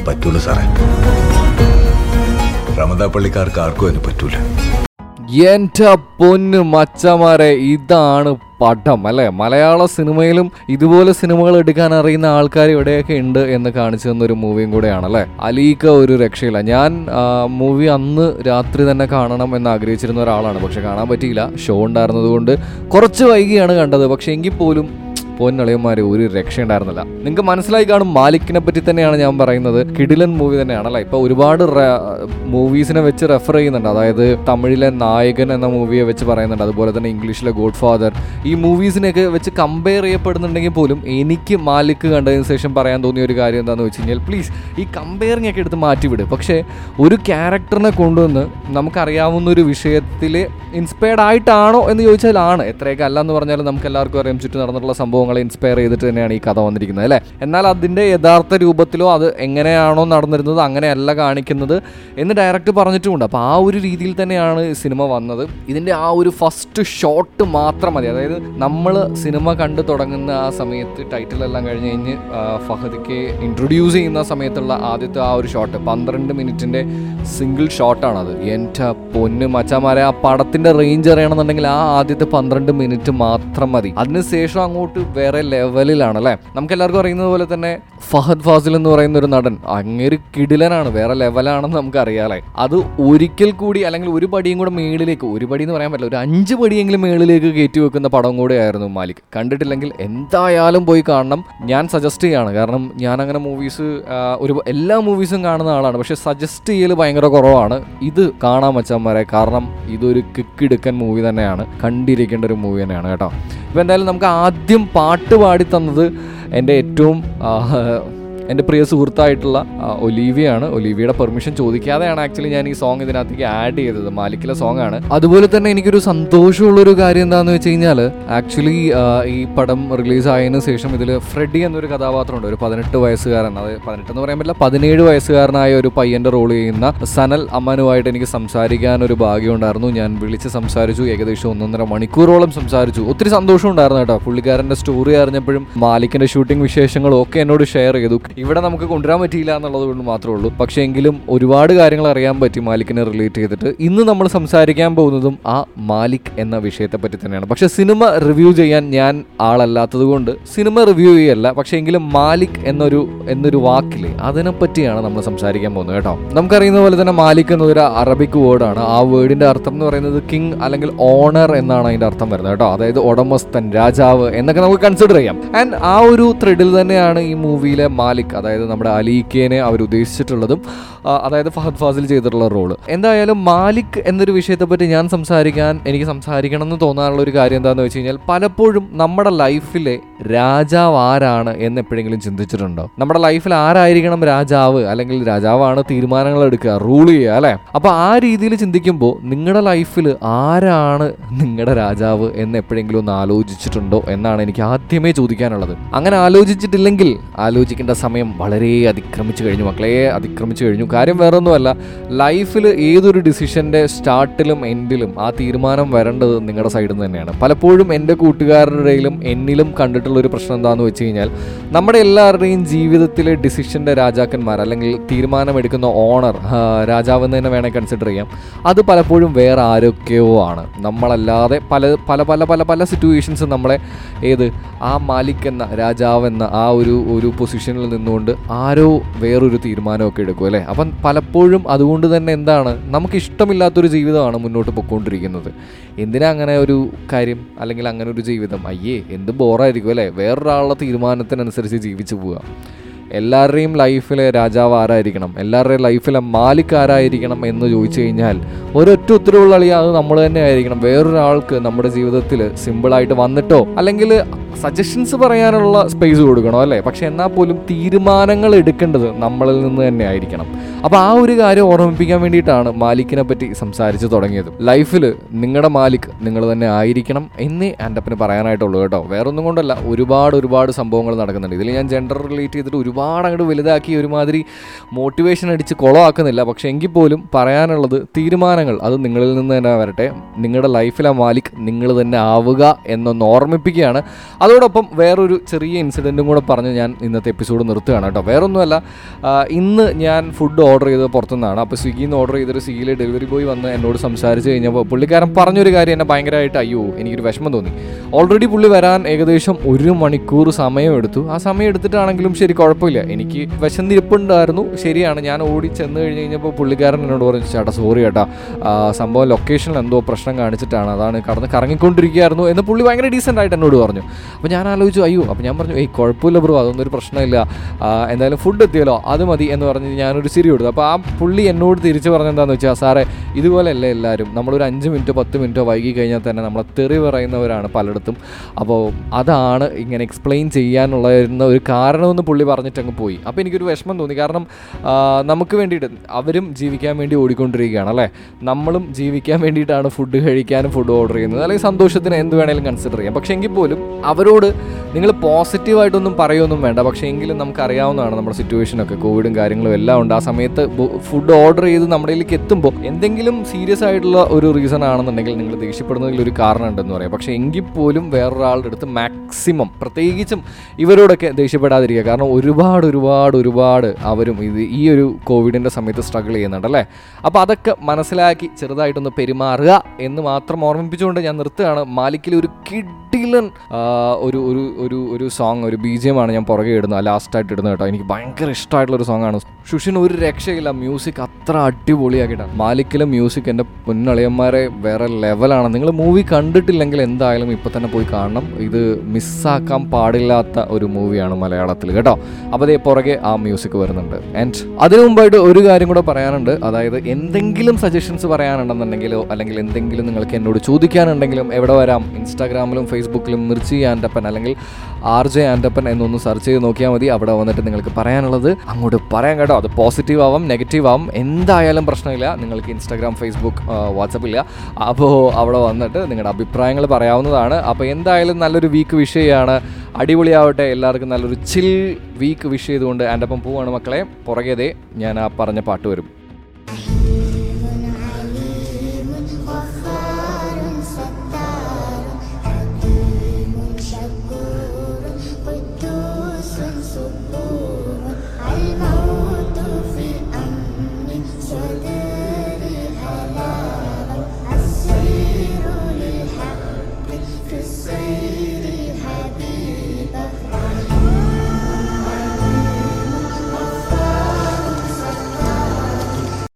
കൊണ്ടൊന്നും പറ്റൂല സാറേ. റമദാ പള്ളിക്കാർക്ക് ആർക്കും അതിന് പറ്റൂല. എന്റെ പൊന്ന് മച്ചമാരെ ഇതാണ് പടം അല്ലെ? മലയാള സിനിമയിലും ഇതുപോലെ സിനിമകൾ എടുക്കാൻ അറിയുന്ന ആൾക്കാർ ഇവിടെയൊക്കെ ഉണ്ട് എന്ന് കാണിച്ചു തന്ന ഒരു മൂവിയും കൂടെയാണ് അല്ലെ? അലീക്ക ഒരു രക്ഷയില്ല. ഞാൻ മൂവി അന്ന് രാത്രി തന്നെ കാണണം എന്ന് ആഗ്രഹിച്ചിരുന്ന ഒരാളാണ്. പക്ഷെ കാണാൻ പറ്റിയില്ല. ഷോ ഉണ്ടായിരുന്നതുകൊണ്ട് കുറച്ച് വൈകിയാണ് കണ്ടത്. പക്ഷെ എങ്കിൽ പോലും പൊന്നളിയന്മാര് ഒരു രക്ഷ ഉണ്ടായിരുന്നില്ല നിങ്ങൾക്ക് മനസ്സിലായി കാണും മാലിക്കിനെ പറ്റി തന്നെയാണ് ഞാൻ പറയുന്നത്. കിടിലൻ മൂവി തന്നെയാണ് അല്ലെ ഇപ്പൊ ഒരുപാട് മൂവീസിനെ വെച്ച് റെഫർ ചെയ്യുന്നുണ്ട്. അതായത് തമിഴിലെ നായകൻ എന്ന മൂവിയെ വെച്ച് പറയുന്നുണ്ട്. അതുപോലെ തന്നെ ഇംഗ്ലീഷിലെ ഗോഡ് ഫാദർ ഈ മൂവീസിനെയൊക്കെ വെച്ച് കമ്പയർ ചെയ്യപ്പെടുന്നുണ്ടെങ്കിൽ പോലും എനിക്ക് മാലിക് കണ്ടതിന് ശേഷം പറയാൻ തോന്നിയ ഒരു കാര്യം എന്താണെന്ന് വെച്ച് കഴിഞ്ഞാൽ പ്ലീസ് ഈ കമ്പയറിംഗ് ഒക്കെ എടുത്ത് മാറ്റിവിട്. പക്ഷേ ഒരു ക്യാരക്ടറിനെ കൊണ്ടുവന്ന് നമുക്കറിയാവുന്ന ഒരു വിഷയത്തിൽ ഇൻസ്പയർഡ് ആയിട്ടാണോ എന്ന് ചോദിച്ചാൽ ആണ്. എത്രയൊക്കെ അല്ല എന്ന് പറഞ്ഞാലും നമുക്ക് എല്ലാവർക്കും അറിയാം ചുറ്റും നടന്നിട്ടുള്ള സംഭവങ്ങളെ ഇൻസ്പയർ ചെയ്തിട്ട് തന്നെയാണ് ഈ കഥ വന്നിരിക്കുന്നത് അല്ലേ? എന്നാൽ അതിന്റെ യഥാർത്ഥ രൂപത്തിലോ അത് എങ്ങനെയാണോ നടന്നിരുന്നത് അങ്ങനെയല്ല കാണിക്കുന്നത് എന്ന് ഡയറക്റ്റ് പറഞ്ഞിട്ടുമുണ്ട്. അപ്പോൾ ആ ഒരു രീതിയിൽ തന്നെയാണ് സിനിമ വന്നത്. ഇതിന്റെ ആ ഒരു ഫസ്റ്റ് ഷോട്ട് മാത്രം മതി. അതായത് നമ്മൾ സിനിമ കണ്ടു തുടങ്ങുന്ന ആ സമയത്ത് ടൈറ്റിലെല്ലാം കഴിഞ്ഞ് കഴിഞ്ഞ് ഫഹദിക്ക് ഇൻട്രൊഡ്യൂസ് ചെയ്യുന്ന സമയത്തുള്ള ആദ്യത്തെ ആ ഒരു ഷോട്ട് പന്ത്രണ്ട് മിനിറ്റിന്റെ സിംഗിൾ ഷോട്ടാണത്. എന്റെ പൊന്ന് മച്ചാമാരെ ആ പടത്തിന്റെ റേഞ്ച് അറിയണമെന്നുണ്ടെങ്കിൽ ആ ആദ്യത്തെ പന്ത്രണ്ട് മിനിറ്റ് മാത്രം മതി. അതിനുശേഷം അങ്ങോട്ട് വേറെ ലെവലിലാണ് അല്ലേ? നമുക്ക് എല്ലാവർക്കും അറിയുന്നത് പോലെ തന്നെ ഫഹദ് ഫാസിൽ എന്ന് പറയുന്ന ഒരു നടൻ അങ്ങേര് കിടിലനാണ് വേറെ ലെവലാണെന്ന് നമുക്ക് അറിയാലേ അത് ഒരിക്കൽ കൂടി അല്ലെങ്കിൽ ഒരു പടിയും കൂടെ മേളിലേക്ക് ഒരു പടി എന്ന് പറയാൻ പറ്റില്ല ഒരു അഞ്ച് പടിയെങ്കിലും മേളിലേക്ക് കയറ്റി വെക്കുന്ന പടം കൂടെയായിരുന്നു മാലിക്. കണ്ടിട്ടില്ലെങ്കിൽ എന്തായാലും പോയി കാണണം. ഞാൻ സജസ്റ്റ് ചെയ്യാണ് കാരണം ഞാൻ അങ്ങനെ മൂവീസ് ഒരു എല്ലാ മൂവീസും കാണുന്ന ആളാണ് പക്ഷെ സജസ്റ്റ് ചെയ്യൽ ഭയങ്കര കുറവാണ്. ഇത് കാണാൻ മച്ചന്മാരെ കാരണം ഇതൊരു കിക്കിടുക്കൻ മൂവി തന്നെയാണ്. കണ്ടിരിക്കേണ്ട ഒരു മൂവി തന്നെയാണ് കേട്ടോ. ഇപ്പോൾ എന്തായാലും നമുക്ക് ആദ്യം പാട്ട് പാടി തന്നത് എന്റെ ഏറ്റവും എന്റെ പ്രിയ സുഹൃത്തായിട്ടുള്ള ഒലീവിയാണ്. ഒലീവിയുടെ പെർമിഷൻ ചോദിക്കാതെയാണ് ആക്ച്വലി ഞാൻ ഈ സോങ് ഇതിനകത്തേക്ക് ആഡ് ചെയ്തത്. മാലിക്കിലെ സോങ് ആണ് അതുപോലെ തന്നെ എനിക്കൊരു സന്തോഷമുള്ളൊരു കാര്യം എന്താണെന്ന് വെച്ച് കഴിഞ്ഞാൽ ആക്ച്വലി ഈ പടം റിലീസ് ആയതിനു ശേഷം ഇതിൽ ഫ്രെഡി എന്നൊരു കഥാപാത്രമുണ്ട്. ഒരു പതിനെട്ട് വയസ്സുകാരൻ. അത് പതിനെട്ട് എന്ന് പറയാൻ പറ്റില്ല പതിനേഴ് വയസ്സുകാരനായ ഒരു പയ്യന്റെ റോൾ ചെയ്യുന്ന സനൽ അമ്മനുമായിട്ട് എനിക്ക് സംസാരിക്കാൻ ഒരു ഭാഗ്യം ഉണ്ടായിരുന്നു. ഞാൻ വിളിച്ച് സംസാരിച്ചു ഏകദേശം ഒന്നൊന്നര മണിക്കൂറോളം സംസാരിച്ചു. ഒത്തിരി സന്തോഷം ഉണ്ടായിരുന്നു കേട്ടോ. പുള്ളിക്കാരന്റെ സ്റ്റോറി അറിഞ്ഞപ്പോഴും മാലിക്കിന്റെ ഷൂട്ടിംഗ് വിശേഷങ്ങളും ഒക്കെ എന്നോട് ഷെയർ ചെയ്തു. ഇവിടെ നമുക്ക് കൊണ്ടുവരാൻ പറ്റിയില്ല എന്നുള്ളത് കൊണ്ട് മാത്രമേ ഉള്ളൂ. പക്ഷേ എങ്കിലും ഒരുപാട് കാര്യങ്ങൾ അറിയാൻ പറ്റി മാലിക്കിനെ റിലേറ്റ് ചെയ്തിട്ട്. ഇന്ന് നമ്മൾ സംസാരിക്കാൻ പോകുന്നതും ആ മാലിക് എന്ന വിഷയത്തെ പറ്റി തന്നെയാണ്. പക്ഷെ സിനിമ റിവ്യൂ ചെയ്യാൻ ഞാൻ ആളല്ലാത്തത് കൊണ്ട് സിനിമ റിവ്യൂ ചെയ്യല്ല. പക്ഷേ എങ്കിലും മാലിക് എന്നൊരു എന്നൊരു വാക്കില്ലേ അതിനെപ്പറ്റിയാണ് നമ്മൾ സംസാരിക്കാൻ പോകുന്നത് കേട്ടോ. നമുക്കറിയുന്ന പോലെ തന്നെ മാലിക് എന്നൊരു അറബിക് വേർഡാണ്. ആ വേർഡിന്റെ അർത്ഥം എന്ന് പറയുന്നത് കിങ് അല്ലെങ്കിൽ ഓണർ എന്നാണ് അതിന്റെ അർത്ഥം വരുന്നത് കേട്ടോ. അതായത് ഉടമസ്ഥൻ രാജാവ് എന്നൊക്കെ നമുക്ക് കൺസിഡർ ചെയ്യാം. ആൻഡ് ആ ഒരു ത്രെഡിൽ തന്നെയാണ് ഈ മൂവിയിലെ മാലിക് അതായത് നമ്മുടെ അലീക്കേനെ അവർ ഉദ്ദേശിച്ചിട്ടുള്ളതും അതായത് ഫഹദ് ഫാസിൽ ചെയ്തിട്ടുള്ള റോൾ. എന്തായാലും മാലിക് എന്നൊരു വിഷയത്തെപ്പറ്റി ഞാൻ സംസാരിക്കാൻ എനിക്ക് സംസാരിക്കണം എന്ന് തോന്നാനുള്ള ഒരു കാര്യം എന്താണെന്ന് വെച്ച് കഴിഞ്ഞാൽ പലപ്പോഴും നമ്മുടെ ലൈഫിലെ രാജാവ് ആരാണ് എന്ന് എപ്പോഴെങ്കിലും ചിന്തിച്ചിട്ടുണ്ടോ? നമ്മുടെ ലൈഫിൽ ആരായിരിക്കണം രാജാവ്? അല്ലെങ്കിൽ രാജാവാണ് തീരുമാനങ്ങൾ എടുക്കുക റൂൾ ചെയ്യുക അല്ലേ? അപ്പൊ ആ രീതിയിൽ ചിന്തിക്കുമ്പോൾ നിങ്ങളുടെ ലൈഫിൽ ആരാണ് നിങ്ങളുടെ രാജാവ് എന്ന് എപ്പോഴെങ്കിലും ഒന്ന് ആലോചിച്ചിട്ടുണ്ടോ എന്നാണ് എനിക്ക് ആദ്യമേ ചോദിക്കാനുള്ളത്. അങ്ങനെ ആലോചിച്ചിട്ടില്ലെങ്കിൽ ആലോചിക്കേണ്ട സമയം വളരെ അതിക്രമിച്ചു കഴിഞ്ഞു. മക്കളെ അതിക്രമിച്ചു കഴിഞ്ഞു. കാര്യം വേറൊന്നുമല്ല ലൈഫിൽ ഏതൊരു ഡിസിഷന്റെ സ്റ്റാർട്ടിലും എൻഡിലും ആ തീരുമാനം വരേണ്ടത് നിങ്ങളുടെ സൈഡിൽ നിന്ന് തന്നെയാണ്. പലപ്പോഴും എന്റെ കൂട്ടുകാരുടെ എന്നിലും കണ്ടിട്ടുള്ള ഒരു പ്രശ്നം എന്താണെന്ന് വെച്ച് കഴിഞ്ഞാൽ നമ്മുടെ എല്ലാവരുടെയും ജീവിതത്തിലെ ഡിസിഷന്റെ രാജാക്കന്മാർ അല്ലെങ്കിൽ തീരുമാനമെടുക്കുന്ന ഓണർ രാജാവ് എന്ന് തന്നെ വേണേൽ കൺസിഡർ ചെയ്യാം. അത് പലപ്പോഴും വേറെ ആരൊക്കെയോ ആണ്. നമ്മളല്ലാതെ പല പല പല പല പല സിറ്റുവേഷൻസ് നമ്മളെ ഏത് ആ മാലിക് എന്ന രാജാവ് എന്ന ആ ഒരു ഒരു പൊസിഷനിൽ നിന്നുകൊണ്ട് ആരോ വേറൊരു തീരുമാനമൊക്കെ എടുക്കും അല്ലേ? അപ്പം പലപ്പോഴും അതുകൊണ്ട് തന്നെ എന്താണ് നമുക്ക് ഇഷ്ടമില്ലാത്തൊരു ജീവിതമാണ് മുന്നോട്ട് പൊയ്ക്കൊണ്ടിരിക്കുന്നത്. എന്തിനാ അങ്ങനെ ഒരു കാര്യം? അല്ലെങ്കിൽ അങ്ങനെ ഒരു ജീവിതം? അയ്യേ എന്ത് ബോറായിരിക്കും അല്ലേ? വേറൊരാളുടെ തീരുമാനത്തിനനുസരിച്ച് ജീവിച്ചു പോവുക. എല്ലാവരുടെയും ലൈഫിലെ രാജാവ് ആരായിരിക്കണം? എല്ലാവരുടെയും ലൈഫിലെ മാലിക് ആരായിരിക്കണം എന്ന് ചോദിച്ചു കഴിഞ്ഞാൽ ഒരൊറ്റ ഉത്തരവുള്ള അളി അത് നമ്മൾ തന്നെ ആയിരിക്കണം. വേറൊരാൾക്ക് നമ്മുടെ ജീവിതത്തിൽ സിമ്പിളായിട്ട് വന്നിട്ടോ അല്ലെങ്കിൽ സജഷൻസ് പറയാനുള്ള സ്പേസ് കൊടുക്കണം അല്ലേ? പക്ഷെ എന്നാൽ പോലും തീരുമാനങ്ങൾ എടുക്കേണ്ടത് നമ്മളിൽ നിന്ന് തന്നെ ആയിരിക്കണം. അപ്പോൾ ആ ഒരു കാര്യം ഓർമ്മിപ്പിക്കാൻ വേണ്ടിയിട്ടാണ് മാലിക്കിനെ പറ്റി സംസാരിച്ച് തുടങ്ങിയത്. ലൈഫിൽ നിങ്ങളുടെ മാലിക് നിങ്ങൾ തന്നെ ആയിരിക്കണം എന്നേ എന്റെ അപ്പന് പറയാനായിട്ടുള്ളൂ കേട്ടോ. വേറൊന്നും കൊണ്ടല്ല ഒരുപാട് ഒരുപാട് സംഭവങ്ങൾ നടക്കുന്നുണ്ട്. ഇതിൽ ഞാൻ ജെൻഡർ റിലേറ്റ് ചെയ്തിട്ട് ഒരുപാട് അങ്ങോട്ട് വലുതാക്കി ഒരുമാതിരി മോട്ടിവേഷൻ അടിച്ച് കുളമാക്കുന്നില്ല പക്ഷെ എങ്കിൽ പോലും പറയാനുള്ളത് തീരുമാനങ്ങൾ അത് നിങ്ങളിൽ നിന്ന് തന്നെ വരട്ടെ. നിങ്ങളുടെ ലൈഫിലെ മാലിക് നിങ്ങൾ തന്നെ ആവുക എന്നൊന്ന് ഓർമ്മിപ്പിക്കുകയാണ് അതോടൊപ്പം വേറൊരു ചെറിയ ഇൻസിഡന്റും കൂടെ പറഞ്ഞ് ഞാൻ ഇന്നത്തെ എപ്പിസോഡ് നിർത്തുകയാണ് കേട്ടോ. വേറൊന്നുമല്ല ഇന്ന് ഞാൻ ഫുഡ് ഓർഡർ ചെയ്തത് പുറത്തുനിന്നാണ്. അപ്പോൾ സ്വിഗ്ഗിയിൽ നിന്ന് ഓർഡർ ചെയ്തൊരു സ്വിഗ്ഗിയിലെ ഡെലിവറി ബോയ് വന്ന് എന്നോട് സംസാരിച്ച് കഴിഞ്ഞപ്പോൾ പുള്ളിക്കാരൻ പറഞ്ഞൊരു കാര്യം എന്നെ ഭയങ്കരമായിട്ട് അയ്യോ എനിക്കൊരു വിഷമം തോന്നി. ഓൾറെഡി പുള്ളി വരാൻ ഏകദേശം ഒരു മണിക്കൂർ സമയം എടുത്തു. ആ സമയം എടുത്തിട്ടാണെങ്കിലും ശരി കുഴപ്പമില്ല. എനിക്ക് വിശന്നിരിപ്പുണ്ടായിരുന്നു. ശരിയാണ് ഞാൻ ഓടി ചെന്ന് കഴിഞ്ഞ് കഴിഞ്ഞപ്പോൾ പുള്ളിക്കാരൻ എന്നോട് പറഞ്ഞു ചേട്ടാ സോറി ചേട്ടാ. സംഭവം ലൊക്കേഷനിൽ എന്തോ പ്രശ്നം കാണിച്ചിട്ടാണ്. അതാണ് കടന്ന് കറങ്ങിക്കൊണ്ടിരിക്കുകയായിരുന്നു. എന്ന് പുള്ളി ഭയങ്കര ഡീസന്റ് ആയിട്ട് എന്നോട് പറഞ്ഞു. അപ്പോൾ ഞാൻ ആലോചിച്ചു അയ്യോ അപ്പോൾ ഞാൻ പറഞ്ഞു ഏയ് കുഴപ്പമില്ല ബ്രോ അതൊന്നും ഒരു പ്രശ്നമില്ല എന്തായാലും ഫുഡ് എത്തിയല്ലോ അത് മതി എന്ന് പറഞ്ഞ് ഞാനൊരു സിരി കൊടുത്തു. അപ്പോൾ ആ പുള്ളി എന്നോട് തിരിച്ച് പറഞ്ഞെന്താണെന്ന് വെച്ചാൽ സാറേ ഇതുപോലെയല്ല എല്ലാവരും? നമ്മളൊരു അഞ്ച് മിനിറ്റോ പത്ത് മിനിറ്റോ വൈകി കഴിഞ്ഞാൽ തന്നെ നമ്മളെ തെറി പറയുന്നവരാണ് പലയിടത്തും. അപ്പോൾ അതാണ് ഇങ്ങനെ എക്സ്പ്ലെയിൻ ചെയ്യാനുള്ള ഒരു കാരണമെന്ന് പുള്ളി പറഞ്ഞിട്ടങ്ങ് പോയി. അപ്പോൾ എനിക്കൊരു വിഷമം തോന്നി. കാരണം നമുക്ക് വേണ്ടിയിട്ട് അവരും ജീവിക്കാൻ വേണ്ടി ഓടിക്കൊണ്ടിരിക്കുകയാണ് അല്ലേ? നമ്മളും ജീവിക്കാൻ വേണ്ടിയിട്ടാണ് ഫുഡ് കഴിക്കാനും ഫുഡ് ഓർഡർ ചെയ്യുന്നത്. അല്ലെങ്കിൽ സന്തോഷത്തിന് എന്ത് വേണേലും കൺസിഡർ ചെയ്യാം. പക്ഷേ എങ്കിൽ പോലും അവരോട് നിങ്ങൾ പോസിറ്റീവായിട്ടൊന്നും പറയുമൊന്നും വേണ്ട. പക്ഷേ എങ്കിലും നമുക്കറിയാവുന്നതാണ് നമ്മുടെ സിറ്റുവേഷനൊക്കെ. കോവിഡും കാര്യങ്ങളും എല്ലാം ഉണ്ട്. ആ സമയത്ത് ഫുഡ് ഓർഡർ ചെയ്ത് നമ്മുടെ കയ്യിലേക്ക് എത്തുമ്പോൾ എന്തെങ്കിലും സീരിയസ് ആയിട്ടുള്ള ഒരു റീസൺ ആണെന്നുണ്ടെങ്കിൽ നിങ്ങൾ ദേഷ്യപ്പെടുന്നതിൽ ഒരു കാരണം ഉണ്ടെന്ന് പറയാം. പക്ഷേ എങ്കിൽ പോലും വേറൊരാളുടെ അടുത്ത് മാക്സിമം പ്രത്യേകിച്ചും ഇവരോടൊക്കെ ദേഷ്യപ്പെടാതിരിക്കുക. കാരണം ഒരുപാട് ഒരുപാട് ഒരുപാട് അവരും ഇത് ഈ ഒരു കോവിഡിന്റെ സമയത്ത് സ്ട്രഗിൾ ചെയ്യുന്നുണ്ട് അല്ലേ? അപ്പോൾ അതൊക്കെ മനസ്സിലാക്കി ചെറുതായിട്ടൊന്ന് പെരുമാറുക എന്ന് മാത്രം ഓർമ്മിപ്പിച്ചുകൊണ്ട് ഞാൻ നിർത്തുകയാണ്. മാലിക്കിൽ ഒരു കിഡിലൻ ഒരു ഒരു ഒരു ഒരു സോങ് ഒരു ബി ജി എം ആണ് ഞാൻ പുറകെ ഇടുന്നത് ലാസ്റ്റായിട്ട് ഇടുന്നത് കേട്ടോ. എനിക്ക് ഭയങ്കര ഇഷ്ടമായിട്ടുള്ള ഒരു സോങ് ആണ്. ഷുഷിന് ഒരു രക്ഷയില്ല മ്യൂസിക് അത്ര അടിപൊളിയാക്കിയിട്ടാണ് മാലിക്കിലെ മ്യൂസിക് എന്റെ പൊന്നളിയന്മാരെ വേറെ ലെവലാണ് നിങ്ങൾ മൂവി കണ്ടിട്ടില്ലെങ്കിൽ എന്തായാലും ഇപ്പം തന്നെ പോയി കാണണം. ഇത് മിസ്സാക്കാൻ പാടില്ലാത്ത ഒരു മൂവിയാണ് മലയാളത്തിൽ കേട്ടോ. അപ്പോൾ അതേ പുറകെ ആ മ്യൂസിക് വരുന്നുണ്ട്. ആൻഡ് അതിനു മുമ്പായിട്ട് ഒരു കാര്യം കൂടെ പറയാനുണ്ട്. അതായത് എന്തെങ്കിലും സജഷൻസ് പറയാനുണ്ടെന്നുണ്ടെങ്കിലോ അല്ലെങ്കിൽ എന്തെങ്കിലും നിങ്ങൾക്ക് എന്നോട് ചോദിക്കാനുണ്ടെങ്കിലും എവിടെ വരാം? ഇൻസ്റ്റാഗ്രാമിലും ഫേസ്ബുക്കിലും മിർച്ചി ആൻഡപ്പൻ അല്ലെങ്കിൽ ആർ ജെ ആൻഡപ്പൻ എന്നൊന്ന് സെർച്ച് ചെയ്ത് നോക്കിയാൽ മതി. അവിടെ വന്നിട്ട് നിങ്ങൾക്ക് പറയാനുള്ളത്. അങ്ങോട്ട് പറയാം കേട്ടോ. അത് പോസിറ്റീവ് ആവാം നെഗറ്റീവ് ആവാം. എന്തായാലും പ്രശ്നമില്ല. നിങ്ങൾക്ക് ഇൻസ്റ്റാഗ്രാം ഫേസ്ബുക്ക് വാട്സപ്പ് ഇല്ല. അപ്പോൾ അവിടെ വന്നിട്ട് നിങ്ങളുടെ അഭിപ്രായങ്ങൾ പറയാവുന്നതാണ്. അപ്പോൾ എന്തായാലും നല്ലൊരു വീക്ക് വിഷയമാണ് അടിപൊളിയാവട്ടെ. എല്ലാവർക്കും നല്ലൊരു ചിൽ വീക്ക് വിഷ് ചെയ്തുകൊണ്ട് ആൻഡപ്പം പോവാണ് മക്കളെ. പുറകേതേ ഞാൻ ആ പറഞ്ഞ പാട്ട് വരും.